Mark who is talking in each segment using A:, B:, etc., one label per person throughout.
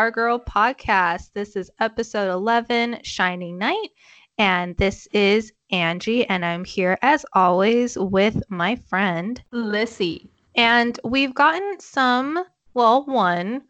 A: Stargirl Podcast. This is episode 11, Shining Knight. and this is Angie, and I'm here as always with my friend
B: Lissy.
A: And we've gotten some, well, one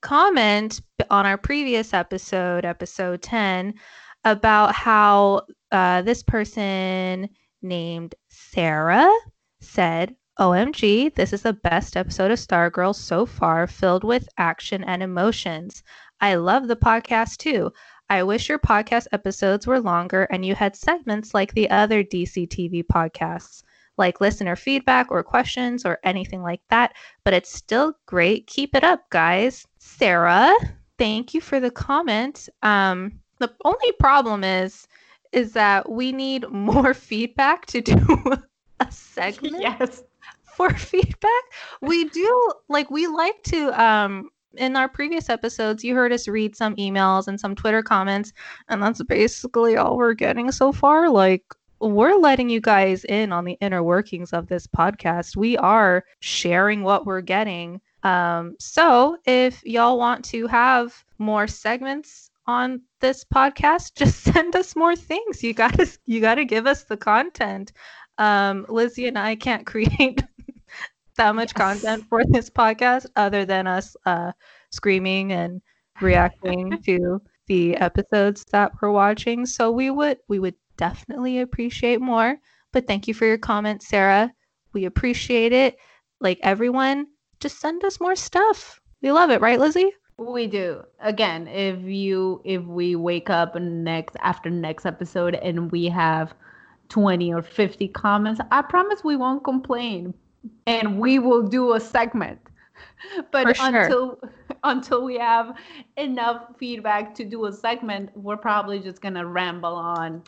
A: comment on our previous episode, episode 10, about how uh, this person named Sarah said, OMG, this is the best episode of Stargirl so far, filled with action and emotions. I love the podcast too. I wish your podcast episodes were longer and you had segments like the other DC TV podcasts, like listener feedback or questions or anything like that. But it's still great. Keep it up, guys. Sarah, thank you for the comment. Um, the only problem is, is that we need more feedback to do a segment.
B: Yes
A: for feedback. We do like we like to um in our previous episodes you heard us read some emails and some Twitter comments and that's basically all we're getting so far. Like we're letting you guys in on the inner workings of this podcast. We are sharing what we're getting. Um, so if y'all want to have more segments on this podcast, just send us more things. You gotta you gotta give us the content. Um, Lizzie and I can't create that much yes. content for this podcast other than us uh, screaming and reacting to the episodes that we're watching. So we would we would definitely appreciate more. But thank you for your comment, Sarah. We appreciate it. Like everyone, just send us more stuff. We love it, right, Lizzie?
B: We do. Again, if you if we wake up next after next episode and we have 20 or 50 comments, I promise we won't complain and we will do a segment. But sure. until until we have enough feedback to do a segment we're probably just gonna ramble on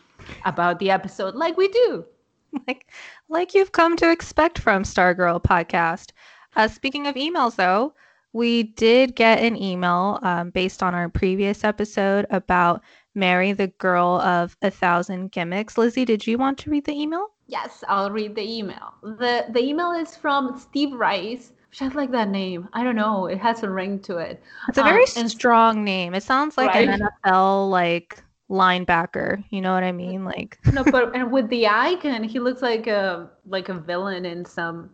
B: about the episode like we do.
A: Like like you've come to expect from stargirl podcast. Uh, speaking of emails though we did get an email um, based on our previous episode about mary the girl of a thousand gimmicks. Lizzie did you want to read the email
B: Yes, I'll read the email. The the email is from Steve Rice. Which I like that name. I don't know. It has a ring to it.
A: It's a very um, strong name. It sounds like right? an NFL like linebacker. You know what I mean? Like
B: no, but and with the icon, he looks like a like a villain in some.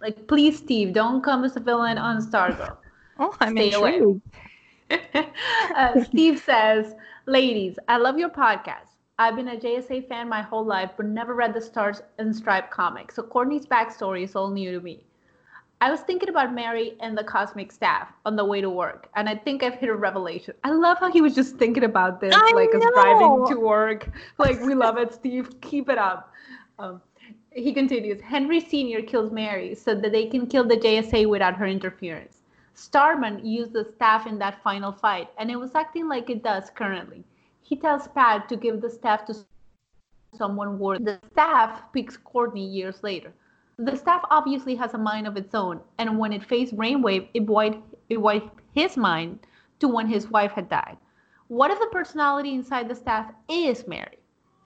B: Like, please, Steve, don't come as a villain on Stargirl.
A: Oh, I'm Stay intrigued.
B: uh, Steve says, "Ladies, I love your podcast. I've been a JSA fan my whole life, but never read the Stars and Stripe comic, so Courtney's backstory is all new to me. I was thinking about Mary and the cosmic staff on the way to work, and I think I've hit a revelation. I love how he was just thinking about this,
A: I
B: like
A: know.
B: as driving to work. Like, we love it, Steve. Keep it up. Um, he continues Henry Sr. kills Mary so that they can kill the JSA without her interference. Starman used the staff in that final fight, and it was acting like it does currently. He tells Pat to give the staff to someone worthy. The staff picks Courtney years later. The staff obviously has a mind of its own, and when it faced Brainwave, it wiped, it wiped his mind to when his wife had died. What if the personality inside the staff is Mary?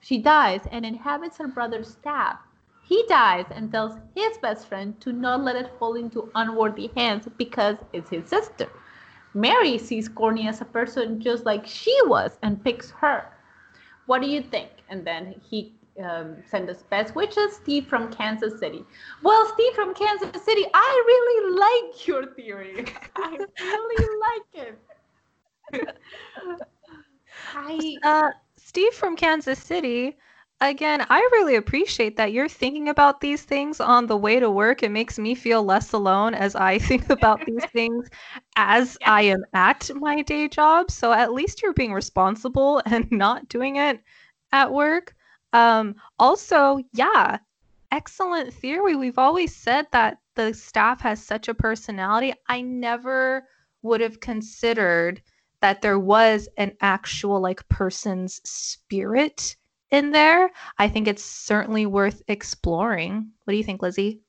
B: She dies and inhabits her brother's staff. He dies and tells his best friend to not let it fall into unworthy hands because it's his sister. Mary sees Courtney as a person just like she was and picks her. What do you think? And then he um, sent us best wishes, Steve from Kansas City. Well, Steve from Kansas City, I really like your theory. I really like it.
A: I uh, Steve from Kansas City again, I really appreciate that you're thinking about these things on the way to work. It makes me feel less alone as I think about these things as yeah. I am at my day job. So at least you're being responsible and not doing it at work. Um, also, yeah, excellent theory. We've always said that the staff has such a personality. I never would have considered that there was an actual like person's spirit in there, I think it's certainly worth exploring. What do you think, Lizzie?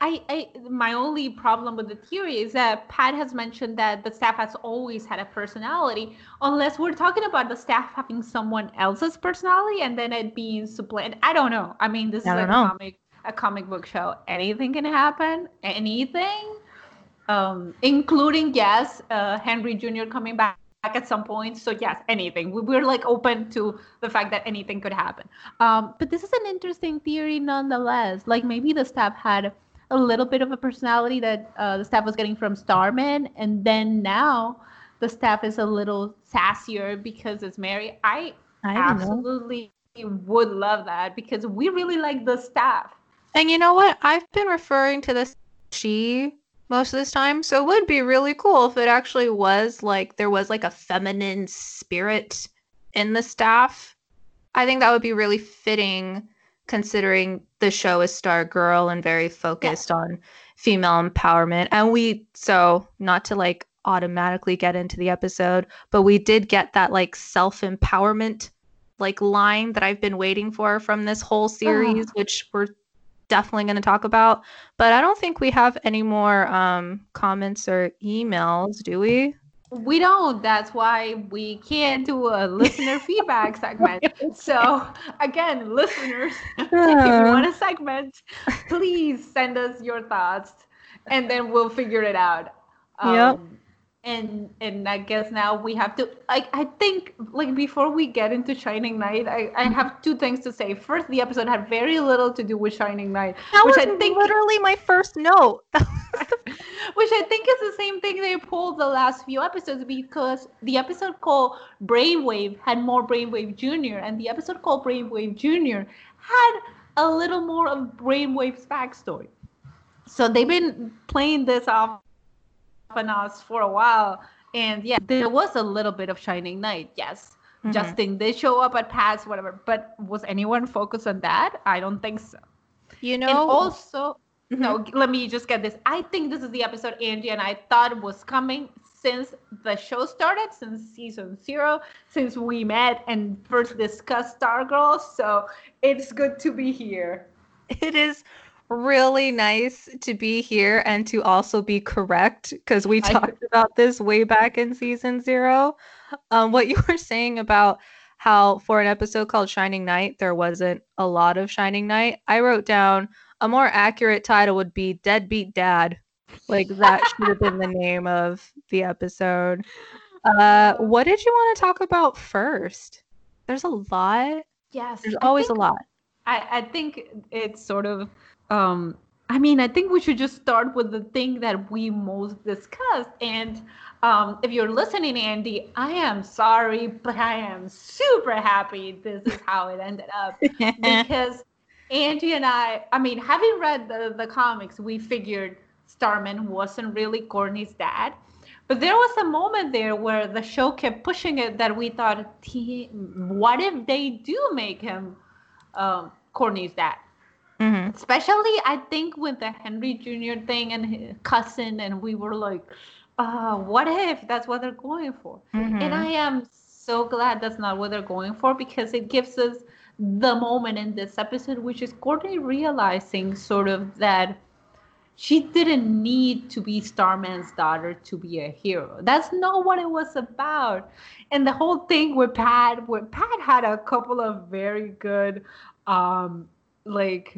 B: I, I my only problem with the theory is that Pat has mentioned that the staff has always had a personality, unless we're talking about the staff having someone else's personality and then it being supplanted. I don't know. I mean, this I is a know. comic a comic book show. Anything can happen. Anything. um, including yes, uh, Henry Jr. coming back at some point. So yes, anything. We, we're like open to the fact that anything could happen. Um, but this is an interesting theory nonetheless. Like maybe the staff had a little bit of a personality that uh, the staff was getting from Starman, and then now the staff is a little sassier because it's Mary. I, I absolutely know. would love that because we really like the staff.
A: And you know what? I've been referring to this she most of this time. So it would be really cool if it actually was like there was like a feminine spirit in the staff. I think that would be really fitting considering the show is Star Girl and very focused yeah. on female empowerment. And we so not to like automatically get into the episode, but we did get that like self-empowerment like line that I've been waiting for from this whole series, uh-huh. which we're definitely going to talk about. But I don't think we have any more um, comments or emails, do we?
B: We don't. That's why we can't do a listener feedback segment. So, again, listeners, if you want a segment, please send us your thoughts and then we'll figure it out.
A: Um, yep
B: and and I guess now we have to like I think like before we get into Shining Knight, I, I mm-hmm. have two things to say. First, the episode had very little to do with Shining Knight,
A: that which was I think literally my first note.
B: which I think is the same thing they pulled the last few episodes because the episode called Brainwave had more Brainwave Junior, and the episode called Brainwave Junior had a little more of Brainwave's backstory. So they've been playing this off us for a while. And yeah, there was a little bit of Shining Knight, yes. Mm-hmm. Justin did show up at PAX, whatever. But was anyone focused on that? I don't think so.
A: You know,
B: and also, mm-hmm. no, let me just get this. I think this is the episode Angie and I thought was coming since the show started, since season zero, since we met and first discussed Stargirl. So it's good to be here.
A: It is really nice to be here and to also be correct because we talked about this way back in season zero. Um, what you were saying about how for an episode called Shining Knight, there wasn't a lot of Shining Knight. I wrote down a more accurate title would be Deadbeat Dad. Like that should have been the name of the episode. Uh, what did you want to talk about first? There's a lot.
B: Yes.
A: There's always think, a lot.
B: I, I think it's sort of um, I mean, I think we should just start with the thing that we most discussed. And um, if you're listening, Andy, I am sorry, but I am super happy this is how it ended up. because Andy and I, I mean, having read the, the comics, we figured Starman wasn't really Courtney's dad. But there was a moment there where the show kept pushing it that we thought, what if they do make him um, Courtney's dad? Mm-hmm. Especially, I think with the Henry Jr. thing and his cousin, and we were like, uh, what if that's what they're going for? Mm-hmm. And I am so glad that's not what they're going for because it gives us the moment in this episode, which is Courtney realizing sort of that she didn't need to be Starman's daughter to be a hero. That's not what it was about. And the whole thing with Pat, where Pat had a couple of very good um, like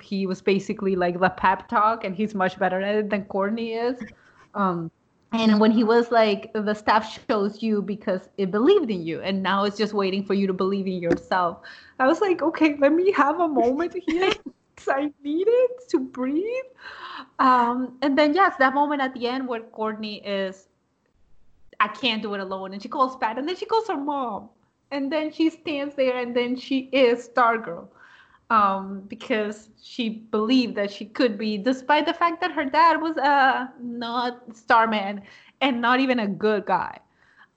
B: he was basically like the pep talk and he's much better at it than Courtney is. Um, and when he was like, the staff chose you because it believed in you, and now it's just waiting for you to believe in yourself. I was like, okay, let me have a moment here. I needed to breathe. Um, and then yes, that moment at the end where Courtney is, I can't do it alone, and she calls Pat, and then she calls her mom, and then she stands there, and then she is Stargirl um, because she believed that she could be, despite the fact that her dad was uh, not Starman and not even a good guy.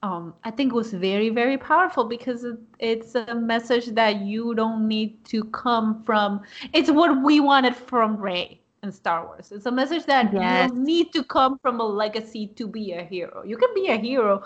B: Um, I think was very, very powerful because it's a message that you don't need to come from. It's what we wanted from Rey in Star Wars. It's a message that yes. you need to come from a legacy to be a hero. You can be a hero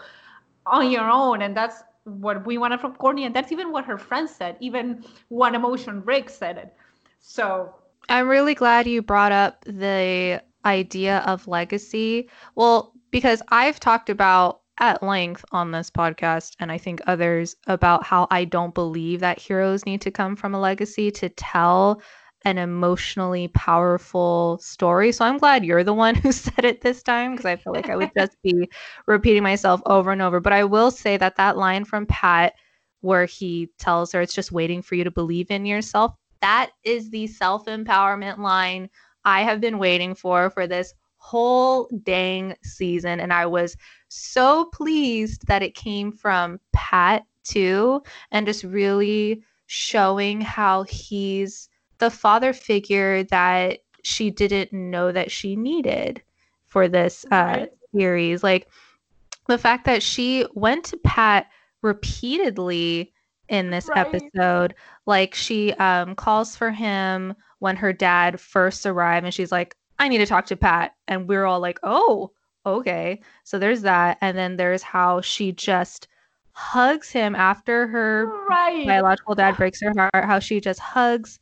B: on your own, and that's what we wanted from Courtney, and that's even what her friends said. Even one emotion Rick said it. So
A: I'm really glad you brought up the idea of legacy. Well, because I've talked about at length on this podcast, and I think others, about how I don't believe that heroes need to come from a legacy to tell an emotionally powerful story. So I'm glad you're the one who said it this time because I feel like I would just be repeating myself over and over. But I will say that that line from Pat, where he tells her it's just waiting for you to believe in yourself, that is the self empowerment line I have been waiting for for this whole dang season. And I was so pleased that it came from Pat too, and just really showing how he's the father figure that she didn't know that she needed for this uh, series. Like the fact that she went to Pat repeatedly in this right. episode. Like she um, calls for him when her dad first arrived, and she's like, "I need to talk to Pat," and we're all like, "Oh, okay." So there's that, and then there's how she just hugs him after her right. biological dad breaks her heart. How she just hugs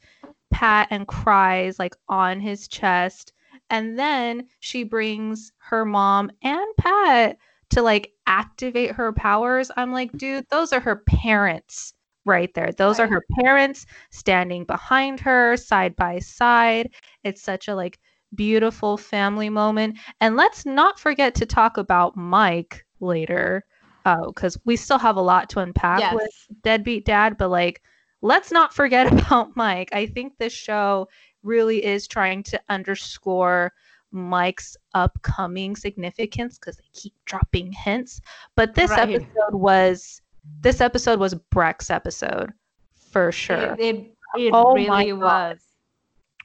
A: Pat and cries like on his chest. And then she brings her mom and Pat to like activate her powers. I'm like, dude, those are her parents right there. Those are her parents standing behind her side by side. It's such a like beautiful family moment. And let's not forget to talk about Mike later. Uh, oh, because we still have a lot to unpack yes. with Deadbeat Dad, but like let's not forget about Mike. I think this show really is trying to underscore Mike's upcoming significance because they keep dropping hints. But this right. episode was this episode was Brec's episode for sure.
B: It, it, it oh really was.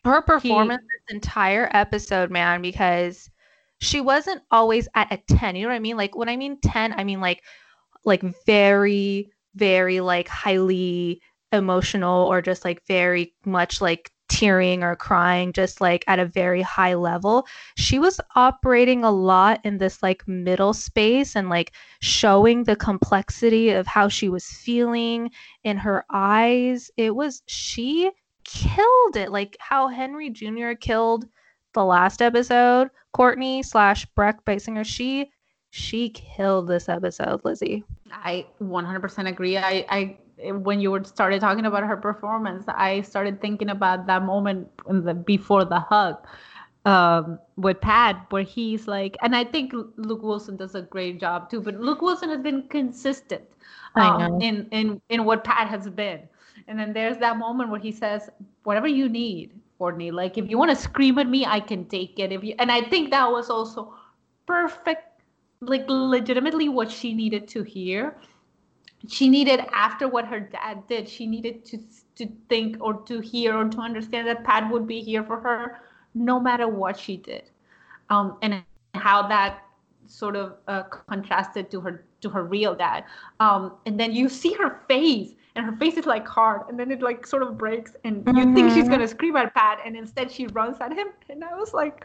A: Her performance he... this entire episode, man, because she wasn't always at a 10. You know what I mean? Like when I mean 10, I mean like like very, very like highly emotional or just like very much like tearing or crying just like at a very high level. She was operating a lot in this like middle space and like showing the complexity of how she was feeling in her eyes. It was she killed it like how henry jr killed the last episode courtney slash brec bassinger. She she killed this episode lizzie.
B: I 100% agree. I i when you were started talking about her performance, I started thinking about that moment the, before the hug um, with Pat, where he's like, and I think Luke Wilson does a great job too. But Luke Wilson has been consistent um, in in in what Pat has been. And then there's that moment where he says, "Whatever you need, Courtney. Like if you want to scream at me, I can take it. If you," and I think that was also perfect, like legitimately what she needed to hear she needed after what her dad did she needed to to think or to hear or to understand that pat would be here for her no matter what she did um, and how that sort of uh, contrasted to her to her real dad um, and then you see her face and her face is like hard and then it like sort of breaks and mm-hmm. you think she's mm-hmm. gonna scream at pat and instead she runs at him and i was like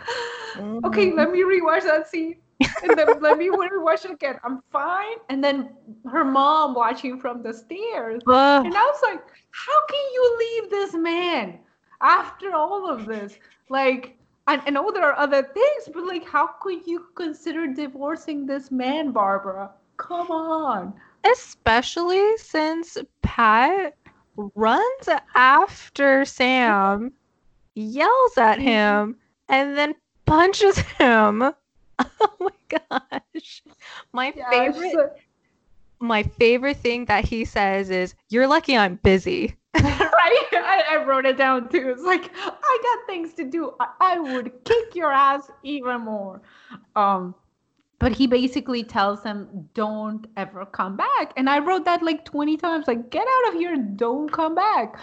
B: mm-hmm. okay let me rewatch that scene and then let me watch it again. I'm fine. And then her mom watching from the stairs. Uh, and I was like, how can you leave this man after all of this? Like, I, I know there are other things, but like, how could you consider divorcing this man, Barbara? Come on.
A: Especially since Pat runs after Sam, yells at mm-hmm. him, and then punches him oh my gosh. My yeah, favorite so... my favorite thing that he says is, You're lucky I'm busy.
B: right? I, I, wrote it down too. It's like I got things to do. I, I would kick your ass even more. Um but he basically tells them don't ever come back and i wrote that like 20 times like get out of here don't come back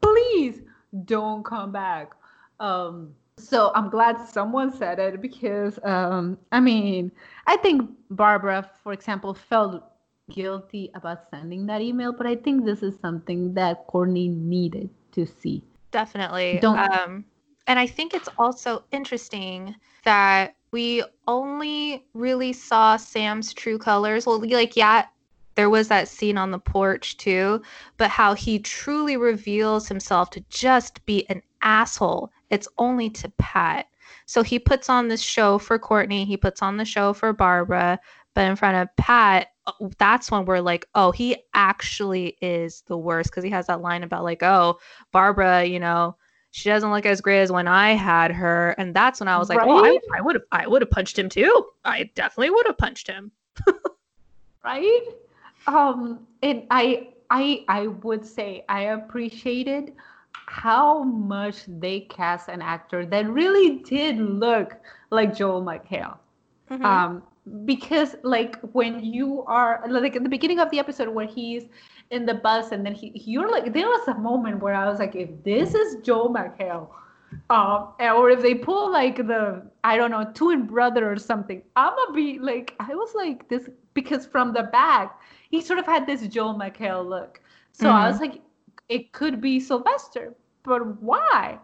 B: please don't come back um so I'm glad someone said it because, um, I mean, I think Barbara, for example, felt guilty about sending that email, but I think this is something that Courtney needed to see.
A: Definitely. Don't. Um, and I think it's also interesting that we only really saw Sam's true colors. Well, like, yeah, there was that scene on the porch too, but how he truly reveals himself to just be an asshole it's only to Pat. So he puts on this show for Courtney, he puts on the show for Barbara, but in front of Pat, that's when we're like, oh, he actually is the worst because he has that line about like, oh, Barbara, you know, she doesn't look as great as when I had her. And that's when I was like, right? oh, I would have I would have punched him too. I definitely would have punched him.
B: right? Um, and I I I would say I appreciated how much they cast an actor that really did look like Joel McHale. Mm-hmm. Um, because like when you are like at the beginning of the episode where he's in the bus and then he you're like there was a moment where I was like if this is Joel McHale um or if they pull like the I don't know twin brother or something I'm gonna be like I was like this because from the back he sort of had this Joel McHale look so mm-hmm. I was like it could be Sylvester but why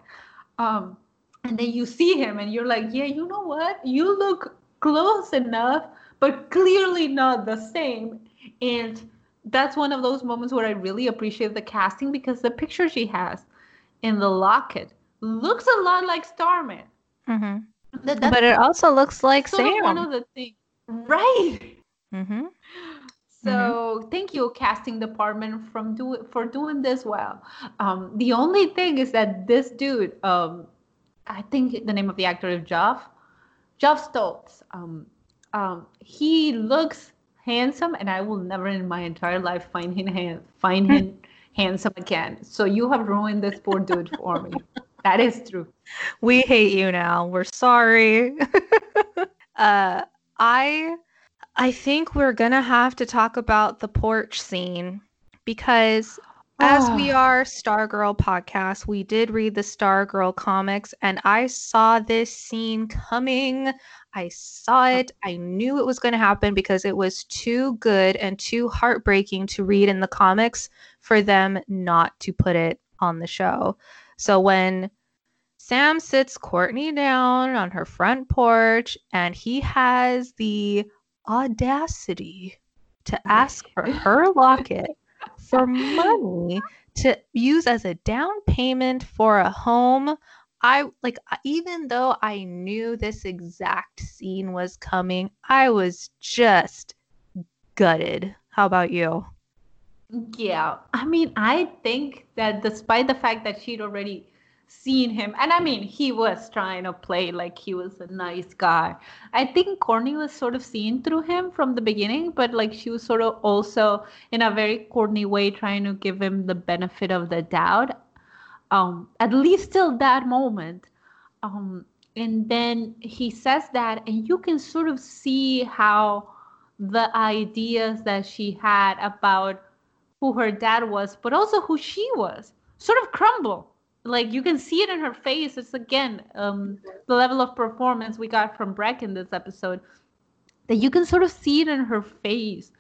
B: um and then you see him and you're like yeah you know what you look close enough, but clearly not the same. And that's one of those moments where I really appreciate the casting because the picture she has in the locket looks a lot like Starman.
A: Mm-hmm. That, but it also looks like Sam.
B: One of the things, right? Mm-hmm. So mm-hmm. thank you, casting department, from do for doing this well. Um, the only thing is that this dude, um, I think the name of the actor is Geoff. Geoff Stults. Um, um, he looks handsome, and I will never in my entire life find him hand, find him handsome again. So you have ruined this poor dude for me. That is true.
A: We hate you now. We're sorry. uh, I I think we're gonna have to talk about the porch scene because as we ah. are Stargirl podcast, we did read the Stargirl comics, and I saw this scene coming. I saw it. I knew it was going to happen because it was too good and too heartbreaking to read in the comics for them not to put it on the show. So when Sam sits Courtney down on her front porch and he has the audacity to ask for her locket for money to use as a down payment for a home. I like even though I knew this exact scene was coming, I was just gutted. How about you?
B: Yeah. I mean, I think that despite the fact that she'd already seen him. And i mean he was trying to play like he was a nice guy. I think courtney was sort of seeing through him from the beginning but like she was sort of also in a very courtney way trying to give him the benefit of the doubt um at least till that moment. Um and then he says that and you can sort of see how the ideas that she had about who her dad was but also who she was sort of crumble like you can see it in her face. It's again um, the level of performance we got from Brec in this episode that you can sort of see it in her face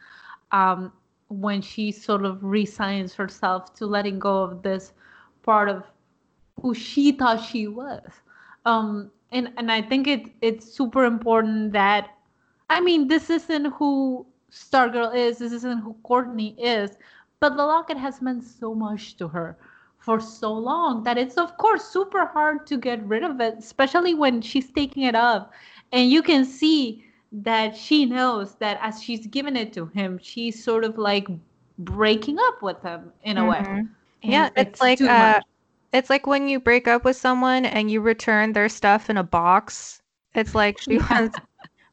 B: um, when she sort of resigns herself to letting go of this part of who she thought she was. Um, and and I think it it's super important that I mean this isn't who Stargirl is, this isn't who Courtney is, but the locket has meant so much to her for so long that it's of course super hard to get rid of it especially when she's taking it up. And you can see that she knows that as she's given it to him she's sort of like breaking up with him in a mm-hmm. way
A: yeah it's, it's like uh, it's like when you break up with someone and you return their stuff in a box. It's like she was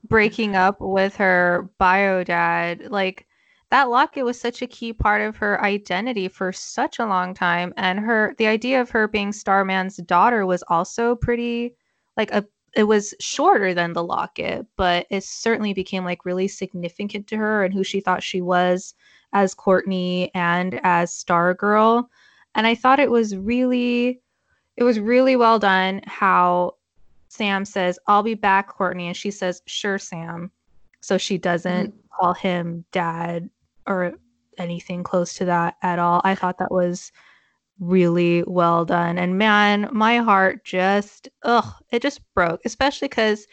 A: breaking up with her bio dad. Like that locket was such a key part of her identity for such a long time and her the idea of her being starman's daughter was also pretty like a it was shorter than the locket but it certainly became like really significant to her and who she thought she was as courtney and as stargirl and i thought it was really it was really well done how sam says i'll be back courtney and she says sure sam so she doesn't mm-hmm. call him dad or anything close to that at all. I thought that was really well done. And man, my heart just ugh, it just broke, especially cuz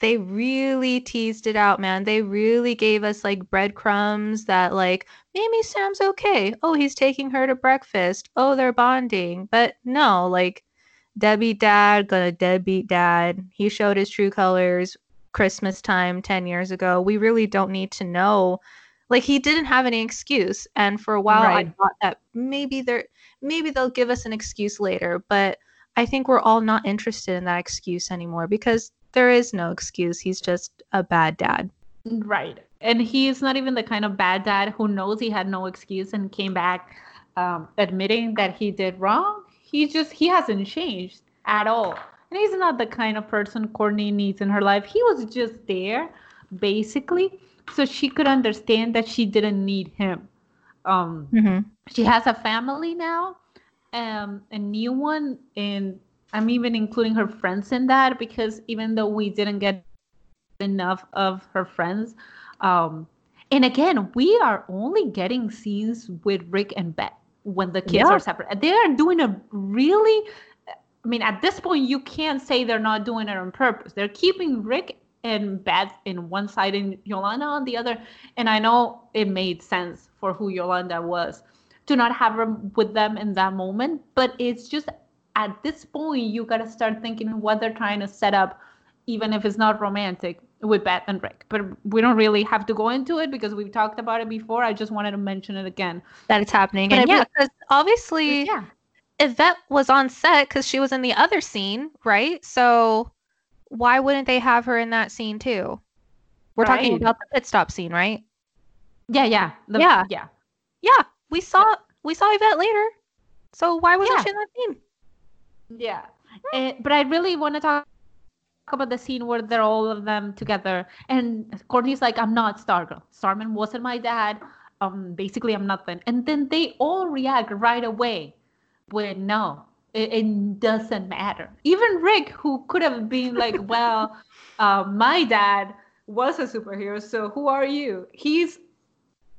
A: they really teased it out, man. They really gave us like breadcrumbs that like maybe Sam's okay. Oh, he's taking her to breakfast. Oh, they're bonding. But no, like deadbeat dad, gonna deadbeat dad. He showed his true colors Christmas time 10 years ago. We really don't need to know like he didn't have any excuse and for a while right. i thought that maybe they're maybe they'll give us an excuse later but I think we're all not interested in that excuse anymore because there is no excuse. He's just a bad dad.
B: Right. And he's not even the kind of bad dad who knows he had no excuse and came back um, admitting that he did wrong. He just, he hasn't changed at all. And he's not the kind of person Courtney needs in her life. He was just there, basically, so she could understand that she didn't need him. Um,
A: Mm-hmm.
B: she has a family now, um, a new one, and I'm even including her friends in that because even though we didn't get enough of her friends, um, and again, we are only getting scenes with Rick and Beth when the kids
A: Yeah.
B: are separate. They are doing a really, I mean, at this point, you can't say they're not doing it on purpose. They're keeping Rick and Beth in one side and Yolanda on the other. And I know it made sense for who Yolanda was to not have her with them in that moment, but it's just at this point, you got to start thinking what they're trying to set up, even if it's not romantic with Beth and Rick. But we don't really have to go into it because we've talked about it before. I just wanted to mention it again.
A: That it's happening.
B: But
A: and yeah, because obviously
B: Yeah.
A: Yvette was on set because she was in the other scene, right? So why wouldn't they have her in that scene too? We're talking about the pit stop scene, right?
B: Yeah, yeah. The-
A: Yeah.
B: Yeah.
A: Yeah, we saw we saw Yvette later. So why wasn't
B: Yeah.
A: she in that scene?
B: Yeah. Eh, but I really want to talk about the scene where they're all of them together. And Courtney's like, I'm not Stargirl. Starman wasn't my dad. Um, basically, I'm nothing. And then they all react right away with no, it, it doesn't matter. Even Rick, who could have been like, well, uh, my dad was a superhero, so who are you? He's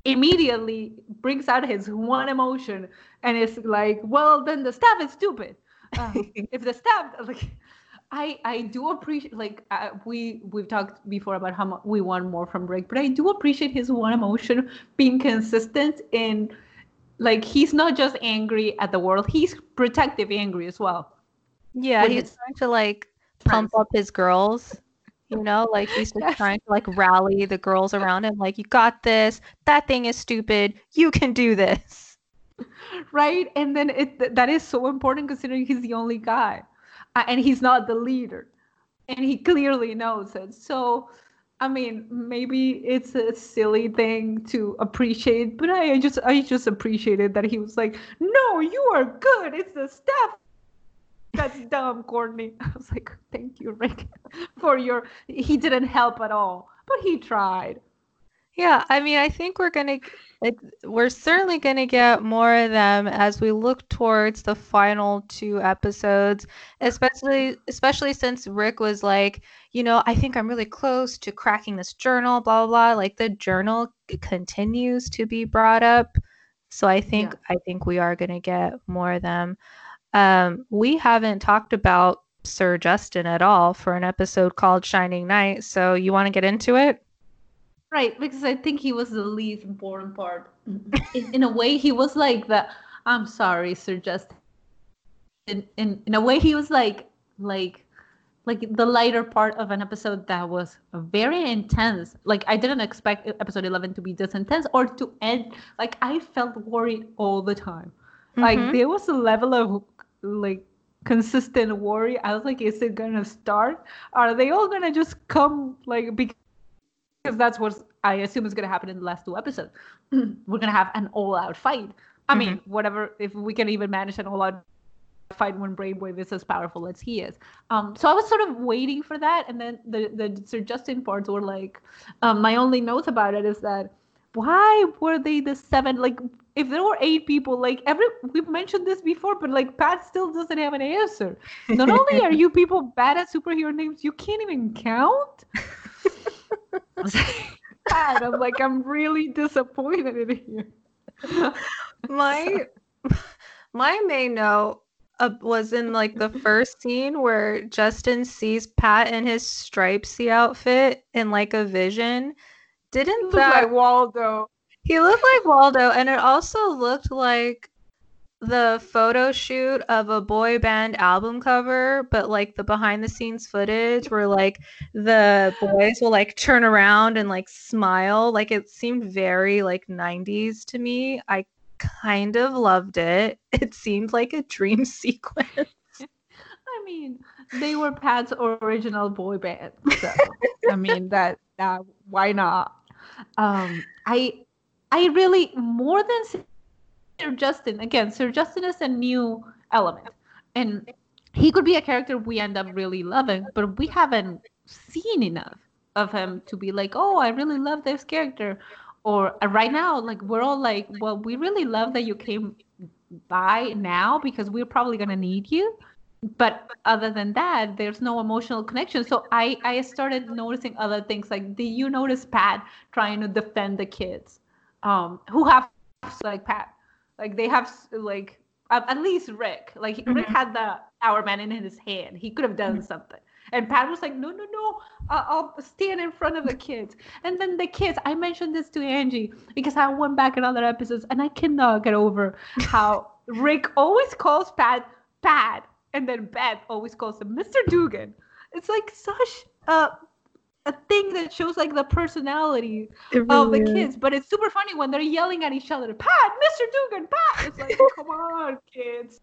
B: immediately brings out his one emotion and it's like, well, then the staff is stupid. Uh, if the staff, like, I I do appreciate like uh, we we've talked before about how we want more from Rick, but I do appreciate his one emotion being consistent in like he's not just angry at the world, he's protective angry as well.
A: Yeah,
B: With
A: he's trying to like pump
B: friends.
A: up his girls. You know, like he's just trying to like rally the girls around him. Like, you got this. That thing is stupid. You can do this.
B: right? And then it th- that is so important considering he's the only guy, uh, and he's not the leader, and he clearly knows it. So, I mean, maybe it's a silly thing to appreciate, but I, just I just appreciated that he was like, "No, you are good. It's the staff." That's dumb, Courtney. I was like, thank you, Rick, for your. He didn't help at all, but he tried.
A: Yeah, I mean, I think we're gonna, we're certainly gonna get more of them as we look towards the final two episodes, especially, especially since Rick was like, you know, I think I'm really close to cracking this journal, blah blah blah. Like the journal continues to be brought up, so I think I think we are gonna get more of them. Um, we haven't talked about Sir Justin at all for an episode called Shining Knight. so you want to get into it?
B: Right, because I think he was the least important part. In, in a way, he was like the I'm sorry, Sir Justin. In, in in a way, he was like like like the lighter part of an episode that was very intense. Like I didn't expect episode eleven to be this intense or to end. Like I felt worried all the time. Like
A: Mhm.
B: there was a level of like consistent worry. I was like, is it gonna start? Are they all gonna just come like because because that's what I assume is going to happen in the last two episodes. We're going to have an all-out fight. I mean, whatever. If we can even manage an all-out fight when Brainwave is as powerful as he is. Um, so I was sort of waiting for that, and then the the Sir Justin parts were like, um, my only note about it is that why were they the seven? Like, if there were eight people, like every we've mentioned this before, but like Pat still doesn't have an answer. Not only are you people bad at superhero names, you can't even count. Pat, I'm like, I'm really disappointed in you.
A: my my main note uh, was in like the first scene where Justin sees Pat in his stripesy outfit in like a vision. Didn't
B: Look
A: that
B: like Waldo.
A: he looked like Waldo and it also looked like the photo shoot of a boy band album cover but like the behind the scenes footage where like the boys will like turn around and like smile like it seemed very like 90s to me i kind of loved it it seemed like a dream sequence
B: I mean, they were Pat's original boy band. So I mean that that why not? Um, I I really more than Sir Justin again. Sir Justin is a new element, and he could be a character we end up really loving, but we haven't seen enough of him to be like, oh, I really love this character. Or uh, right now, like we're all like, well, we really love that you came by now because we're probably gonna need you. But other than that, there's no emotional connection. So I I started noticing other things. Like, did you notice Pat trying to defend the kids, um, who have like Pat, like they have like at least Rick. Like mm-hmm. Rick had the Hourman in his hand. He could have done mm-hmm. something. And Pat was like, no, no, no, I'll stand in front of the kids. And then the kids, I mentioned this to Angie because I went back in other episodes and I cannot get over how Rick always calls Pat Pat and then Beth always calls him Mr. Dugan. It's like such a a thing that shows like the personality really of the kids, but it's super funny when they're yelling at each other, Pat, Mr. Dugan, Pat. It's like, come on, kids.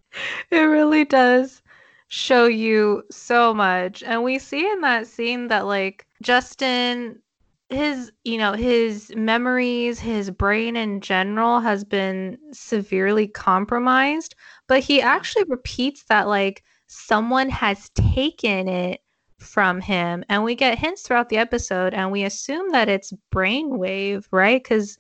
A: It really does show you so much. And we see in that scene that like Justin his you know his memories his brain in general has been severely compromised but he actually repeats that like someone has taken it from him and we get hints throughout the episode and we assume that it's brainwave right because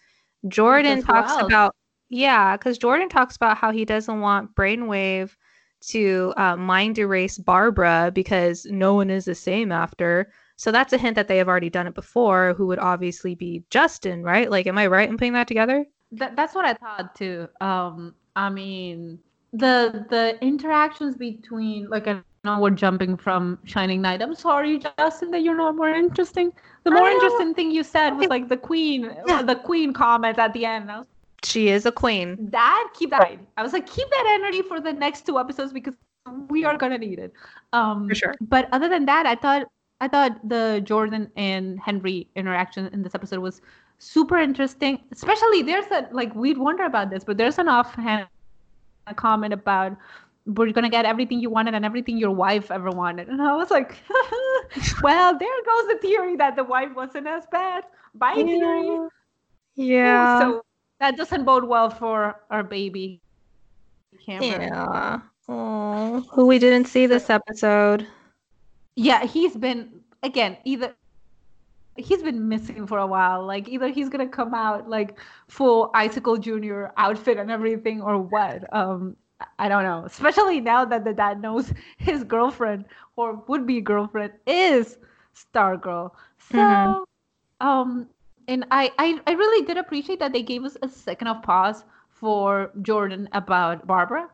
A: jordan talks well. about yeah because jordan talks about how he doesn't want brainwave to uh, mind erase Barbara because no one is the same after. So that's a hint that they have already done it before, who would obviously be Justin, right? Like, am I right in putting that together?
B: That, that's what I thought too. Um, I mean, the the interactions between like I know we're jumping from Shining Knight. I'm sorry, Justin, that you're not more interesting. The more interesting thing you said was like the queen, yeah. the queen comment at the end. I was
A: she is a queen.
B: That keep that. I was like, keep that energy for the next two episodes because we are gonna need it. Um,
A: for sure.
B: But other than that, I thought I thought the Jordan and Henry interaction in this episode was super interesting. Especially there's a like we'd wonder about this, but there's an offhand comment about we're gonna get everything you wanted and everything your wife ever wanted. And I was like, well, there goes the theory that the wife wasn't as bad. Bye yeah. theory.
A: Yeah.
B: so that doesn't bode well for our baby.
A: Cameron. Yeah. Oh, who we didn't see this episode.
B: Yeah, he's been again either he's been missing for a while. Like either he's gonna come out like full Icicle Junior outfit and everything, or what. Um, I don't know. Especially now that the dad knows his girlfriend or would be girlfriend is Stargirl. So, mm-hmm. um, and I, I I really did appreciate that they gave us a second of pause for Jordan about Barbara.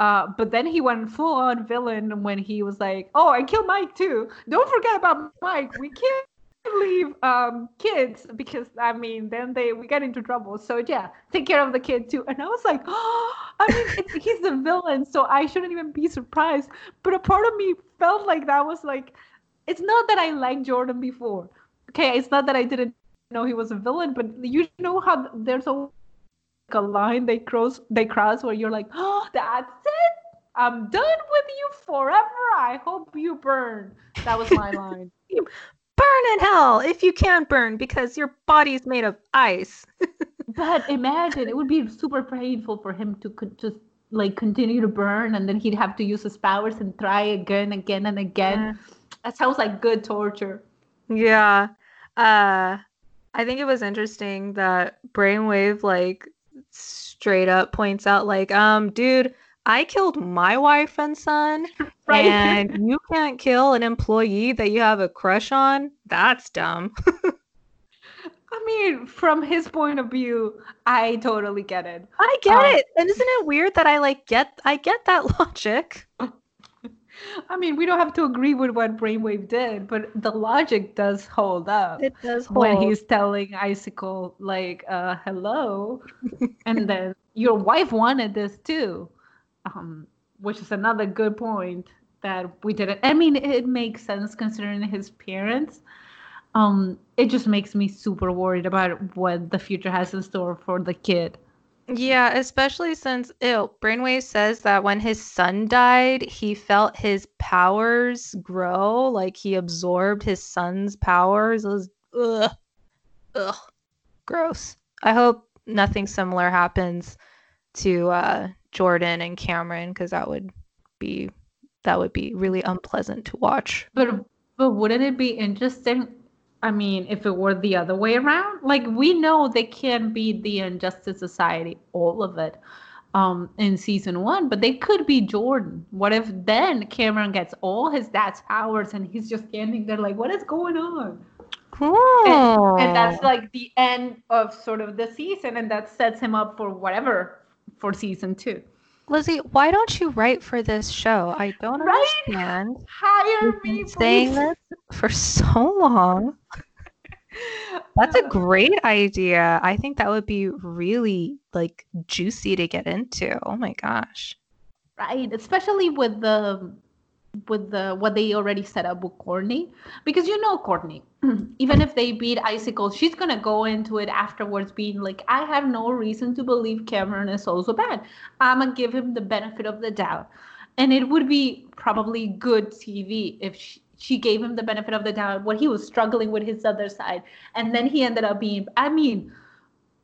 B: Uh, but then he went full on villain when he was like, "Oh, I killed Mike too. Don't forget about Mike. We can't leave um, kids because I mean, then they we get into trouble. So yeah, take care of the kid too." And I was like, "Oh, I mean, he's the villain, so I shouldn't even be surprised." But a part of me felt like that was like, it's not that I liked Jordan before. Okay, it's not that I didn't know he was a villain, but you know how there's a, a line they cross they cross where you're like, oh, that's it. I'm done with you forever. I hope you burn. That was my line.
A: Burn in hell if you can't burn because your body's made of ice.
B: but imagine it would be super painful for him to just like continue to burn and then he'd have to use his powers and try again, again and again. Yeah. That sounds like good torture.
A: Yeah. Uh I think it was interesting that Brainwave like straight up points out like, um, dude, I killed my wife and son, right. and you can't kill an employee that you have a crush on. That's dumb.
B: I mean, from his point of view, I totally get it.
A: I get um, it. And isn't it weird that I like get I get that logic?
B: I mean, we don't have to agree with what Brainwave did, but the logic does hold up.
A: It does hold.
B: when he's telling Icicle like, uh, "Hello," and then your wife wanted this too, um, which is another good point that we didn't. I mean, it makes sense considering his parents. Um, it just makes me super worried about what the future has in store for the kid.
A: Yeah, especially since ew, Brainwave says that when his son died, he felt his powers grow, like he absorbed his son's powers. It was ugh, ugh, gross. I hope nothing similar happens to uh, Jordan and Cameron because that would be that would be really unpleasant to watch.
B: But but wouldn't it be interesting? I mean, if it were the other way around, like we know they can be the Injustice Society, all of it, um, in season one, but they could be Jordan. What if then Cameron gets all his dad's powers and he's just standing there like, what is going on?
A: Oh.
B: And, and that's like the end of sort of the season, and that sets him up for whatever for season two.
A: Lizzie, why don't you write for this show? I don't
B: Right?
A: understand.
B: Hire
A: You've
B: me,
A: been saying this for so long. That's a great idea. I think that would be really like juicy to get into. Oh my gosh.
B: right especially with the with the what they already set up with courtney. Because you know courtney. Even if they beat icicle she's gonna go into it afterwards being like i have no reason to believe cameron is also bad. I'm gonna give him the benefit of the doubt. And it would be probably good tv if she, she gave him the benefit of the doubt when he was struggling with his other side. And then he ended up being i mean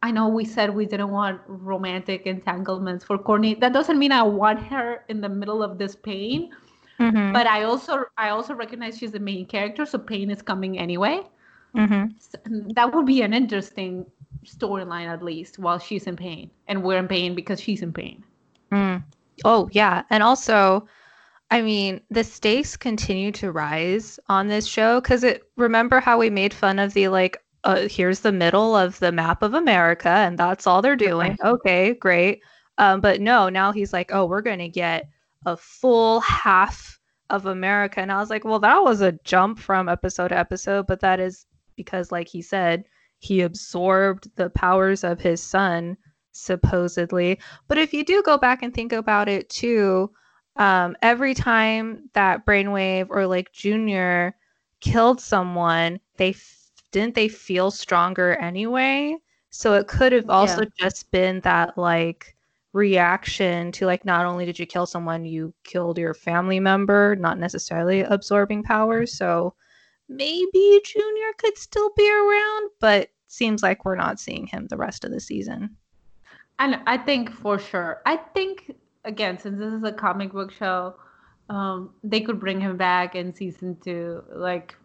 B: I know we said we didn't want romantic entanglements for Courtney. That doesn't mean I want her in the middle of this pain,
A: Mhm,
B: but I also I also recognize she's the main character, so pain is coming anyway.
A: mhm.
B: S- That would be an interesting storyline at least while she's in pain and we're in pain because she's in pain.
A: Mm. Oh, yeah. And also, I mean, the stakes continue to rise on this show because it remember how we made fun of the like, uh, here's the middle of the map of America, and that's all they're doing. Okay, great. Um, but no, now he's like, oh, we're going to get a full half of America. And I was like, well, that was a jump from episode to episode, but that is because, like he said, he absorbed the powers of his son, supposedly. But if you do go back and think about it too, um, every time that Brainwave or like Junior killed someone, they f- didn't they feel stronger anyway. So it could have also just been that like reaction to like not only did you kill someone, you killed your family member, not necessarily absorbing powers. So maybe Junior could still be around, but seems like we're not seeing him the rest of the season.
B: And I think for sure. I think again, since this is a comic book show, um, they could bring him back in season two. Like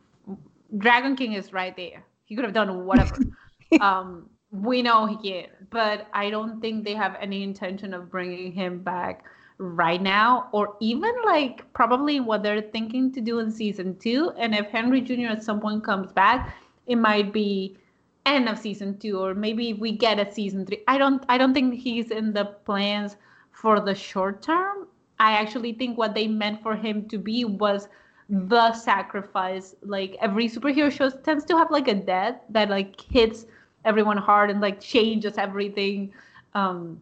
B: Dragon King is right there. He could have done whatever. um, we know he can, but I don't think they have any intention of bringing him back right now, or even like probably what they're thinking to do in season two. And if Henry Jr. at some point comes back, it might be end of season two, or maybe we get a season three. I don't I don't think he's in the plans for the short term. I actually think what they meant for him to be was the sacrifice. Like every superhero show tends to have like a death that like hits everyone hard and like changes everything. Um,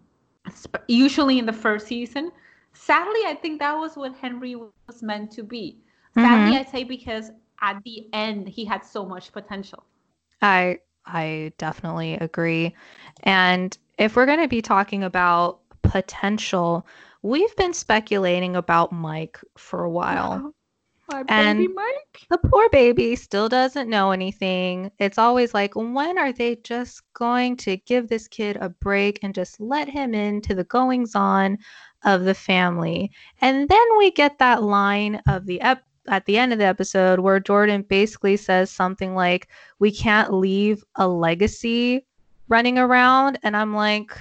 B: sp- usually in the first season. Sadly, I think that was what Henry was meant to be. Sadly, I say because at the end he had so much potential.
A: I I definitely agree. And if we're going to be talking about potential, we've been speculating about Mike for a while.
B: My
A: And-
B: baby Mike.
A: The poor baby still doesn't know anything. It's always like, when are they just going to give this kid a break and just let him into the goings on of the family? And then we get that line of the ep- at the end of the episode where Jordan basically says something like, "We can't leave a legacy running around," and I'm like,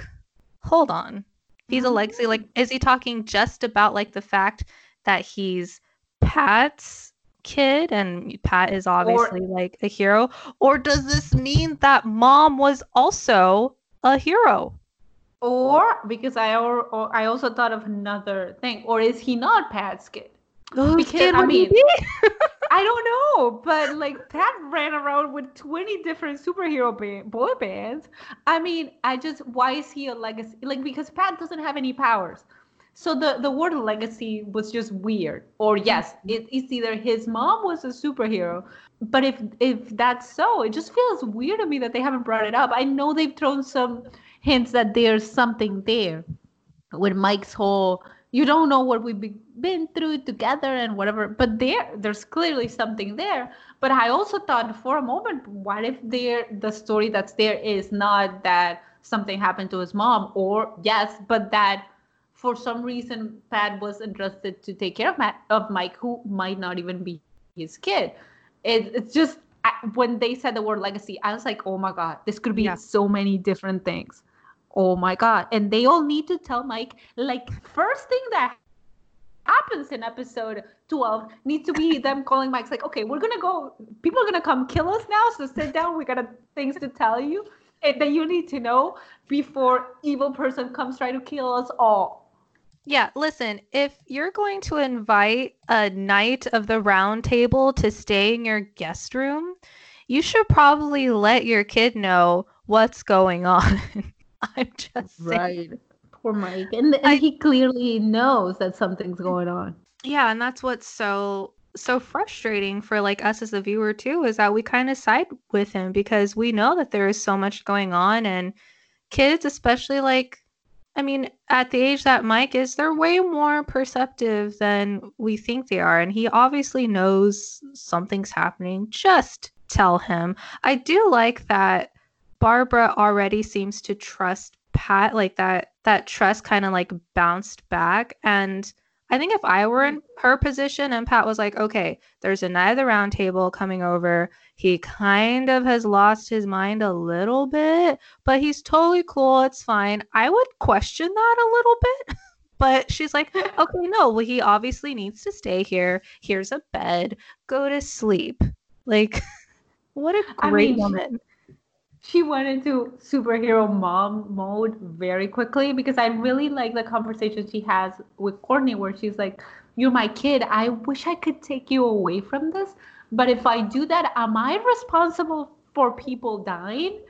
A: "Hold on." He's a legacy. Like, mm-hmm. is he talking just about like the fact that he's Pat's kid and Pat is obviously like a hero? Or does this mean that mom was also a hero?
B: Or because I or, or I also thought of another thing. Or is he not Pat's kid?
A: Whose
B: Because,
A: kid
B: I mean-? I don't know, but like Pat ran around with 20 different superhero boy bands. I mean, I just why is he a legacy? Like because Pat doesn't have any powers. So the the word legacy was just weird. Or yes, mm-hmm. it, it's either his mom was a superhero, but if if that's so, it just feels weird to me that they haven't brought it up. I know they've thrown some hints that there's something there with Mike's whole you don't know what we've been through together and whatever but there there's clearly something there but i also thought for a moment what if there the story that's there is not that something happened to his mom or yes but that for some reason pat was entrusted to take care of, Matt, of mike who might not even be his kid. It, it's just when they said the word legacy i was like oh my god this could be yeah. so many different things. Oh my god. And they all need to tell mike like first thing that happens in episode 12 needs to be them calling mike's like okay we're gonna go people are gonna come kill us now so sit down. We got a, things to tell you. And that you need to know before evil person comes try to kill us all
A: yeah, listen, if you're going to invite a knight of the round table to stay in your guest room, you should probably let your kid know what's going on. I'm just
B: right. Saying. Poor Mike, and, and I, he clearly knows that something's going on.
A: Yeah, and that's what's so so frustrating for like us as a viewer too is that we kind of side with him because we know that there is so much going on and kids especially like I mean, at the age that Mike is, they're way more perceptive than we think they are. And he obviously knows something's happening. Just tell him. I do like that Barbara already seems to trust Pat like that that trust kind of like bounced back and I think if I were in mm-hmm. her position and Pat was like, okay, there's a knight of the round table coming over. He kind of has lost his mind a little bit, but he's totally cool. It's fine. I would question that a little bit. but she's like, okay, no, well, he obviously needs to stay here. Here's a bed. Go to sleep. Like, what a great I mean, woman
B: she went into superhero mom mode very quickly because I really like the conversation she has with Courtney where she's like, You're my kid. I wish I could take you away from this. But if I do that, am I responsible for people dying?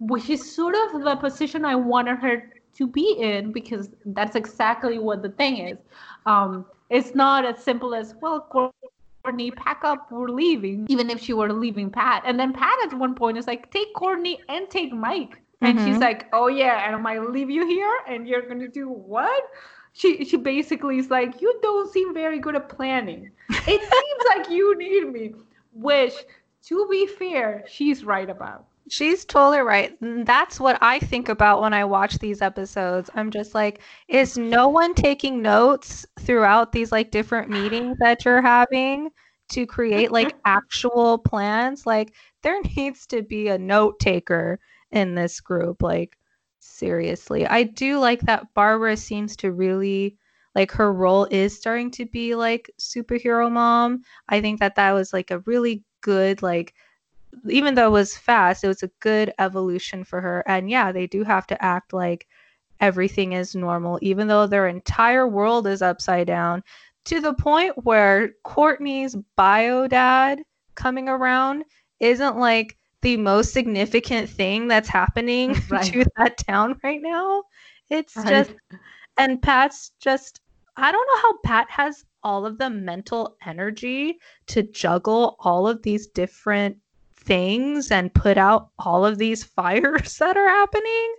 B: Which is sort of the position I wanted her to be in because that's exactly what the thing is. Um, it's not as simple as, well, Courtney, pack up, we're leaving, even if she were leaving Pat. And then Pat at one point is like, take Courtney and take Mike. And mm-hmm. she's like, oh yeah, and I'm gonna leave you here and you're gonna do what? She she basically is like, you don't seem very good at planning. It seems like you need me. Which, to be fair, she's right about.
A: She's totally right. That's what I think about when I watch these episodes. I'm just like, is no one taking notes throughout these like different meetings that you're having to create like actual plans? Like there needs to be a note taker in this group. Like seriously. I do like that Barbara seems to really like her role is starting to be like superhero mom. I think that that was like a really good like even though it was fast, it was a good evolution for her. And yeah, they do have to act like everything is normal, even though their entire world is upside down, to the point where Courtney's bio dad coming around isn't like the most significant thing that's happening right. to that town right now. It's right. just, and Pat's just, I don't know how Pat has all of the mental energy to juggle all of these different things and put out all of these fires that are happening.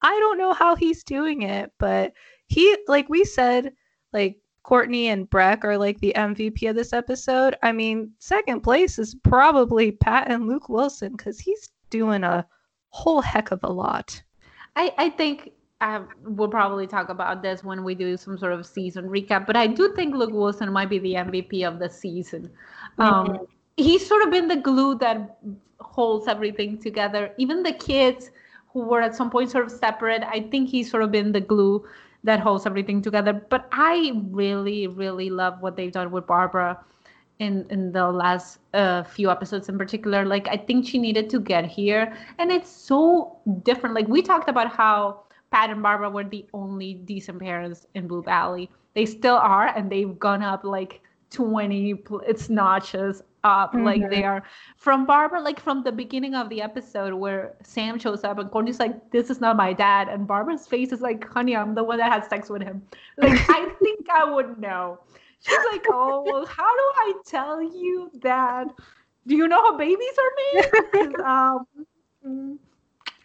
A: I don't know how he's doing it, but he, like we said, like Courtney and Brec are like the MVP of this episode. I mean, second place is probably Pat and Luke Wilson because he's doing a whole heck of a lot.
B: I, I think um, we'll probably talk about this when we do some sort of season recap, but I do think Luke Wilson might be the MVP of the season. Um, mm-hmm he's sort of been the glue that holds everything together. Even the kids who were at some point sort of separate, I think he's sort of been the glue that holds everything together. But I really, really love what they've done with Barbara in in the last uh, few episodes in particular. Like I think she needed to get here, and it's so different. Like we talked about how Pat and Barbara were the only decent parents in Blue Valley. They still are, and they've gone up like 20 it's notches up mm-hmm. like they are from barbara like from the beginning of the episode where sam shows up and courtney's like this is not my dad and barbara's face is like honey i'm the one that had sex with him. Like i think i would know. She's like oh well how do i tell you that? Do you know how babies are made? Um,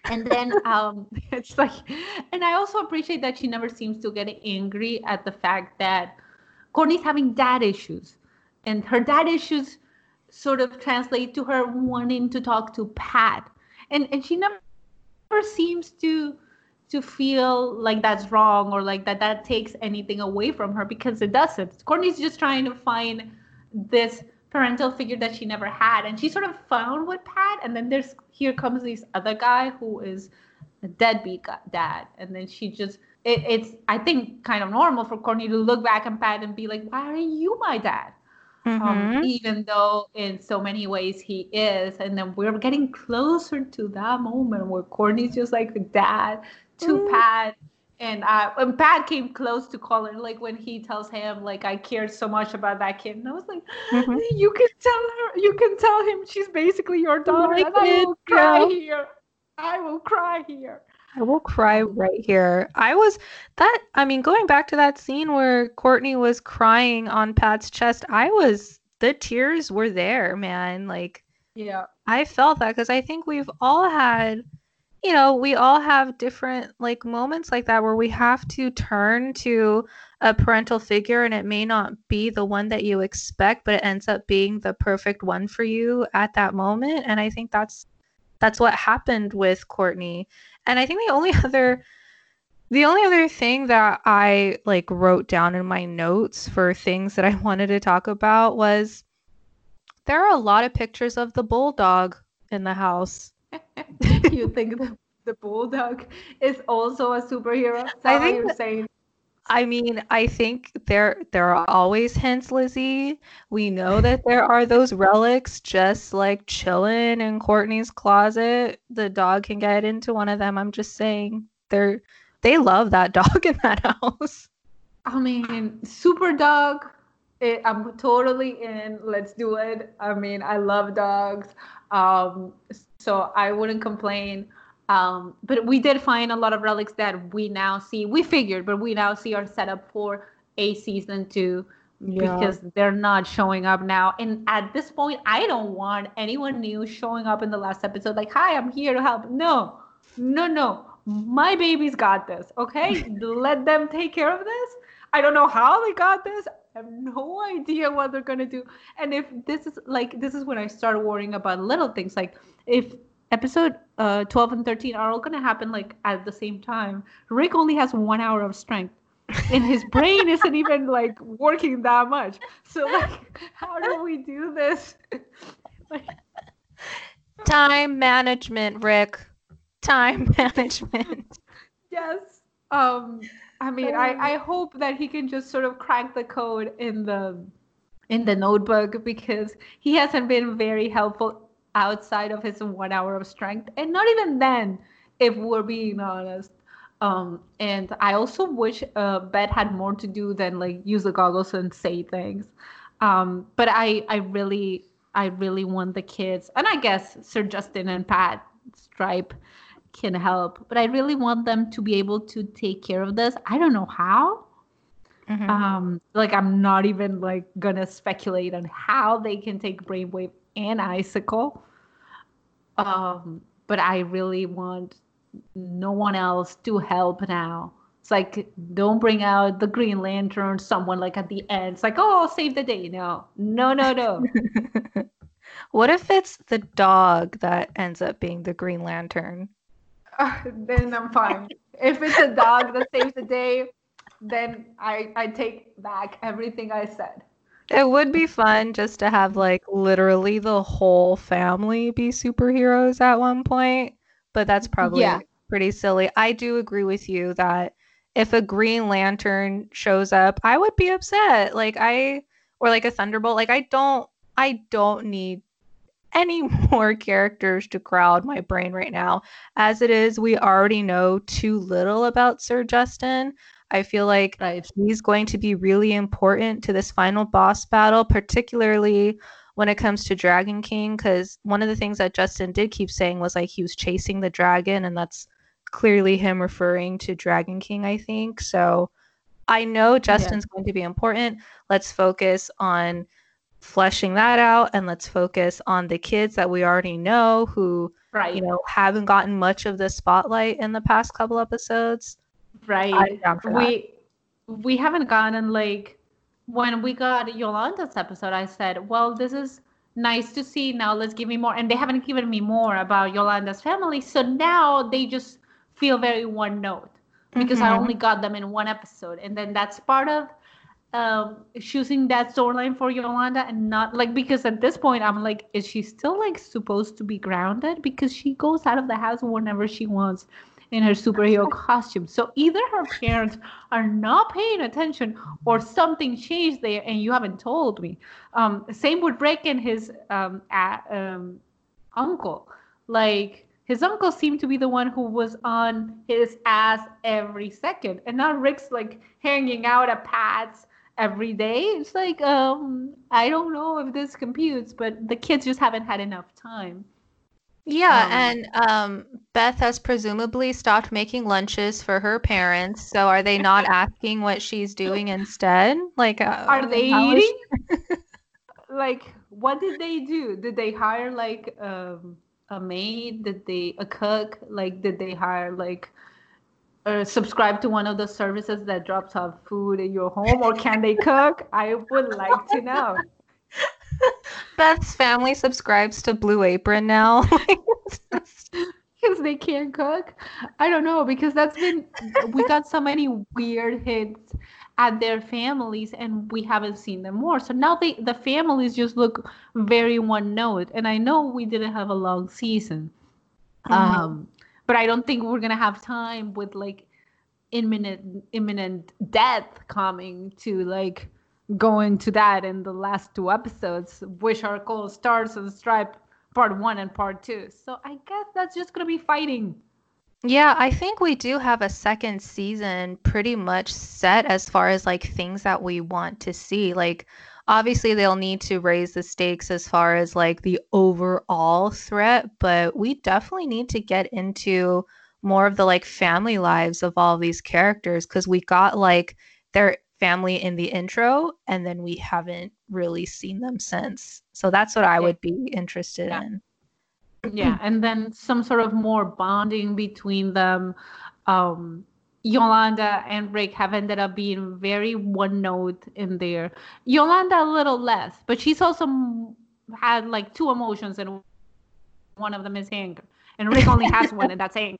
B: and then um it's like and i also appreciate that she never seems to get angry at the fact that courtney's having dad issues and her dad issues sort of translate to her wanting to talk to pat. And and she never seems to to feel like that's wrong or like that that takes anything away from her because it doesn't. Courtney's just trying to find this parental figure that she never had. And she sort of found with pat and then there's here comes this other guy who is a deadbeat dad. And then she just it, it's i think kind of normal for courtney to look back at pat and be like why are you my dad mm-hmm. um, even though in so many ways he is and then we're getting closer to that moment where courtney's just like dad to mm. pat and uh, and Pat came close to calling, like when he tells him, like I cared so much about that kid, and I was like, mm-hmm. you can tell her, you can tell him she's basically your daughter, and I will cry here. I will cry here.
A: I will cry right here. I was that. I mean, going back to that scene where Courtney was crying on Pat's chest, I was the tears were there, man. Like,
B: yeah,
A: I felt that because I think we've all had you know, we all have different like moments like that where we have to turn to a parental figure and it may not be the one that you expect, but it ends up being the perfect one for you at that moment. And I think that's that's what happened with Courtney. And I think the only other the only other thing that I like wrote down in my notes for things that I wanted to talk about was there are a lot of pictures of the bulldog in the house.
B: you think the, the bulldog is also a superhero? I think you're saying.
A: I mean, I think there there are always hints, Lizzie. We know that there are those relics just like chilling in Courtney's closet. The dog can get into one of them. I'm just saying they're they love that dog in that house.
B: I mean, super dog. It, I'm totally in. Let's do it. I mean, I love dogs. Um, so I wouldn't complain. Um, but we did find a lot of relics that we now see. We figured, but we now see are set up for a season two yeah. because they're not showing up now. And at this point, I don't want anyone new showing up in the last episode like, "Hi, I'm here to help." No, no, no. My baby's got this. Okay, let them take care of this. I don't know how they got this. I have no idea what they're gonna do. And if this is like this is when I start worrying about little things like if episode uh 12 and 13 are all gonna happen like at the same time, Rick only has one hour of strength. and his brain isn't even like working that much. So like how do we do this?
A: like, time management, Rick. Time management.
B: Yes. Um I mean, I, I hope that he can just sort of crack the code in the in the notebook because he hasn't been very helpful outside of his one hour of strength, and not even then, if we're being honest. Um, and I also wish uh, Beth had more to do than like use the goggles and say things. Um, but I I really I really want the kids, and I guess Sir Justin and Pat Stripe can help, but I really want them to be able to take care of this. I don't know how. Mm-hmm. Um, like I'm not even like gonna speculate on how they can take brainwave and icicle. Um, but I really want no one else to help now. It's like don't bring out the Green Lantern, someone like at the end. It's like, oh, save the day. No, no, no, no.
A: what if it's the dog that ends up being the Green Lantern?
B: then I'm fine. if it's a dog that saves the day, then I I take back everything I said.
A: It would be fun just to have like literally the whole family be superheroes at one point, but that's probably yeah. pretty silly. I do agree with you that if a Green Lantern shows up, I would be upset. Like I or like a Thunderbolt, like I don't I don't need any more characters to crowd my brain right now. As it is, we already know too little about Sir Justin. I feel like right. he's going to be really important to this final boss battle, particularly when it comes to Dragon King, because one of the things that Justin did keep saying was like he was chasing the dragon, and that's clearly him referring to Dragon King, I think. So I know Justin's yeah. going to be important. Let's focus on fleshing that out and let's focus on the kids that we already know who
B: right.
A: you know haven't gotten much of the spotlight in the past couple episodes.
B: Right. We we haven't gotten like when we got yolanda's episode i said well this is nice to see. Now let's give me more. And they haven't given me more about yolanda's family. So now they just feel very one note because mm-hmm. i only got them in one episode. And then that's part of um choosing that storyline for Yolanda and not like because at this point I'm like, is she still like supposed to be grounded? Because she goes out of the house whenever she wants in her superhero costume. So either her parents are not paying attention or something changed there and you haven't told me. Um, same with Rick and his um, um, uncle. Like his uncle seemed to be the one who was on his ass every second. And now Rick's like hanging out at Pat's every day. It's like, um, I don't know if this computes, but the kids just haven't had enough time.
A: Yeah, um, and um, Beth has presumably stopped making lunches for her parents. So are they not asking what she's doing instead? Like, uh,
B: are they eating? like, what did they do? Did they hire like um, a maid? Did they a cook? Like, did they hire like uh, subscribe to one of the services that drops off food in your home, or can they cook? I would like to know.
A: Beth's family subscribes to Blue Apron now.
B: because they can't cook. I don't know because that's been we got so many weird hits at their families and we haven't seen them more. So now they the families just look very one note. And I know we didn't have a long season. Mm-hmm. Um but I don't think we're gonna have time with like imminent imminent death coming to like go into that in the last two episodes, which are called Stars and Stripe Part One and Part Two. So I guess that's just gonna be fighting.
A: Yeah, I think we do have a second season pretty much set as far as like things that we want to see. Like obviously they'll need to raise the stakes as far as like the overall threat, but we definitely need to get into more of the like family lives of all of these characters because we got like their family in the intro and then we haven't really seen them since. So that's what I would be interested
B: yeah.
A: in.
B: Yeah, and then some sort of more bonding between them. Um, Yolanda and Rick have ended up being very one note in there. Yolanda a little less, but she's also had like two emotions, and one of them is anger. And Rick only has one, and that's anger.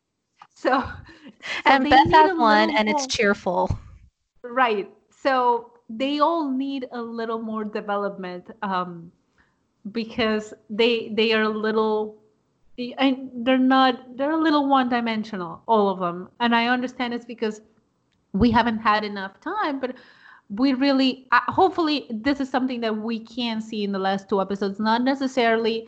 B: So, so
A: and Beth has one, and it's cheerful.
B: Right. So they all need a little more development um, because they they are a little and they're not they're a little one dimensional all of them and i understand it's because we haven't had enough time but we really uh, hopefully this is something that we can see in the last two episodes not necessarily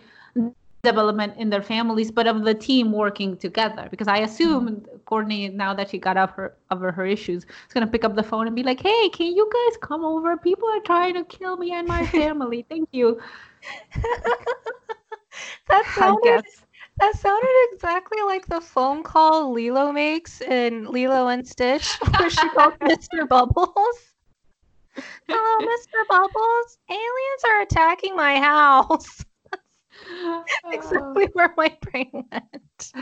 B: development in their families but of the team working together. Because i assume mm-hmm. courtney now that she got up her over her issues is going to pick up the phone and be like hey can you guys come over? People are trying to kill me and my family. Thank you.
A: That sounded that sounded exactly like the phone call Lilo makes in Lilo and Stitch, where she calls Mr. Bubbles. Hello, Mr. Bubbles. Aliens are attacking my house. exactly where my brain went.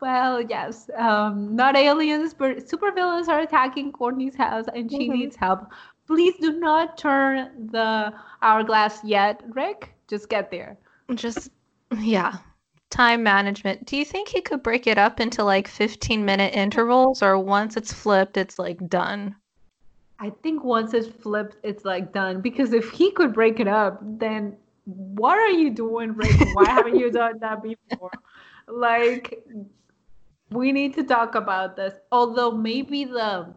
B: well, yes. Um, not aliens, but supervillains are attacking Courtney's house and she mm-hmm. needs help. Please do not turn the hourglass yet, Rick. Just get there.
A: Just yeah. Time management. Do you think he could break it up into like 15 minute intervals or once it's flipped, it's like done?
B: I think once it's flipped, it's like done. Because if he could break it up, then what are you doing, Rick? Why haven't you done that before? Like, we need to talk about this. Although maybe the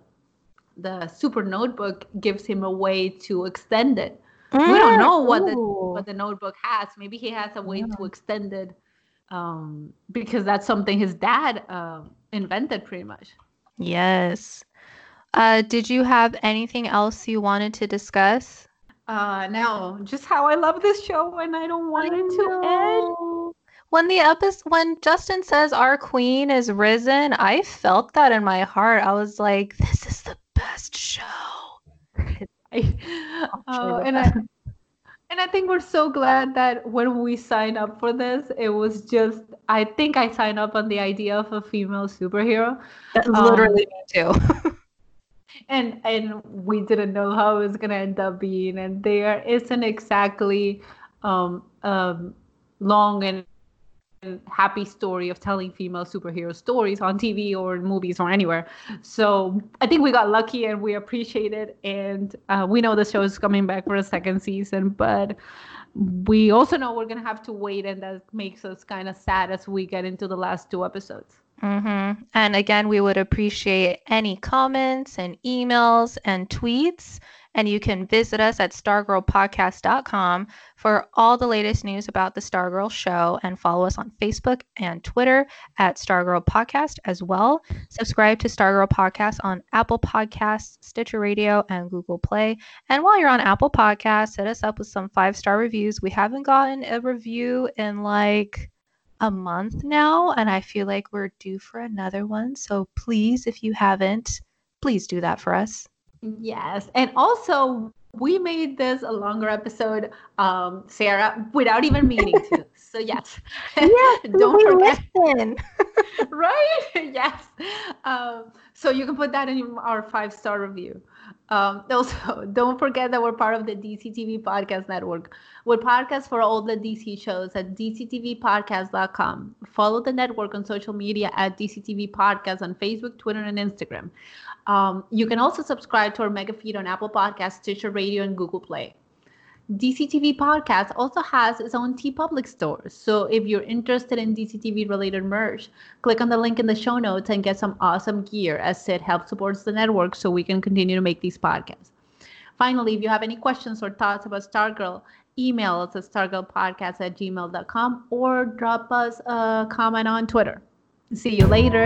B: the super notebook gives him a way to extend it Mm, we don't know what the what the notebook has. Maybe he has a way yeah. to extend it, um, because that's something his dad uh, invented, pretty much.
A: Yes. Uh, did you have anything else you wanted to discuss?
B: Uh, no, just how I love this show and I don't want I it to end.
A: When the episode, when Justin says our queen is risen, I felt that in my heart. I was like, this is the best show.
B: Right? Uh, and I, and I think we're so glad that when we signed up for this, it was just I think I signed up on the idea of a female superhero.
A: That's literally um, me too.
B: and and we didn't know how it was gonna end up being, and there isn't exactly um, um, long and happy story of telling female superhero stories on TV or movies or anywhere. So I think we got lucky and we appreciate it. And uh, we know the show is coming back for a second season, but we also know we're going to have to wait. And that makes us kind of sad as we get into the last two episodes.
A: Mm-hmm. And again, we would appreciate any comments and emails and tweets. And you can visit us at stargirlpodcast.com for all the latest news about the Stargirl show and follow us on Facebook and Twitter at Stargirl Podcast as well. Subscribe to Stargirl Podcast on Apple Podcasts, Stitcher Radio, and Google Play. And while you're on Apple Podcasts, hit us up with some five star reviews. We haven't gotten a review in like a month now, and I feel like we're due for another one. So please, if you haven't, please do that for us.
B: Yes. And also, we made this a longer episode, um, Sarah, without even meaning to. So yes,
A: yes don't forget. Listen.
B: right? Yes. Um, so you can put that in our five star review. Um, also, don't forget that we're part of the DCTV Podcast Network. We're podcasts for all the DC shows at dctvpodcast.com. Follow the network on social media at DCTV Podcast on Facebook, Twitter, and Instagram. Um, you can also subscribe to our mega feed on Apple Podcasts, Stitcher Radio, and Google Play. DCTV Podcast also has its own TeePublic store. So if you're interested in DCTV related merch, click on the link in the show notes and get some awesome gear as it helps supports the network so we can continue to make these podcasts. Finally, if you have any questions or thoughts about Stargirl, email us at stargirlpodcast at gmail.com or drop us a comment on Twitter. See you later.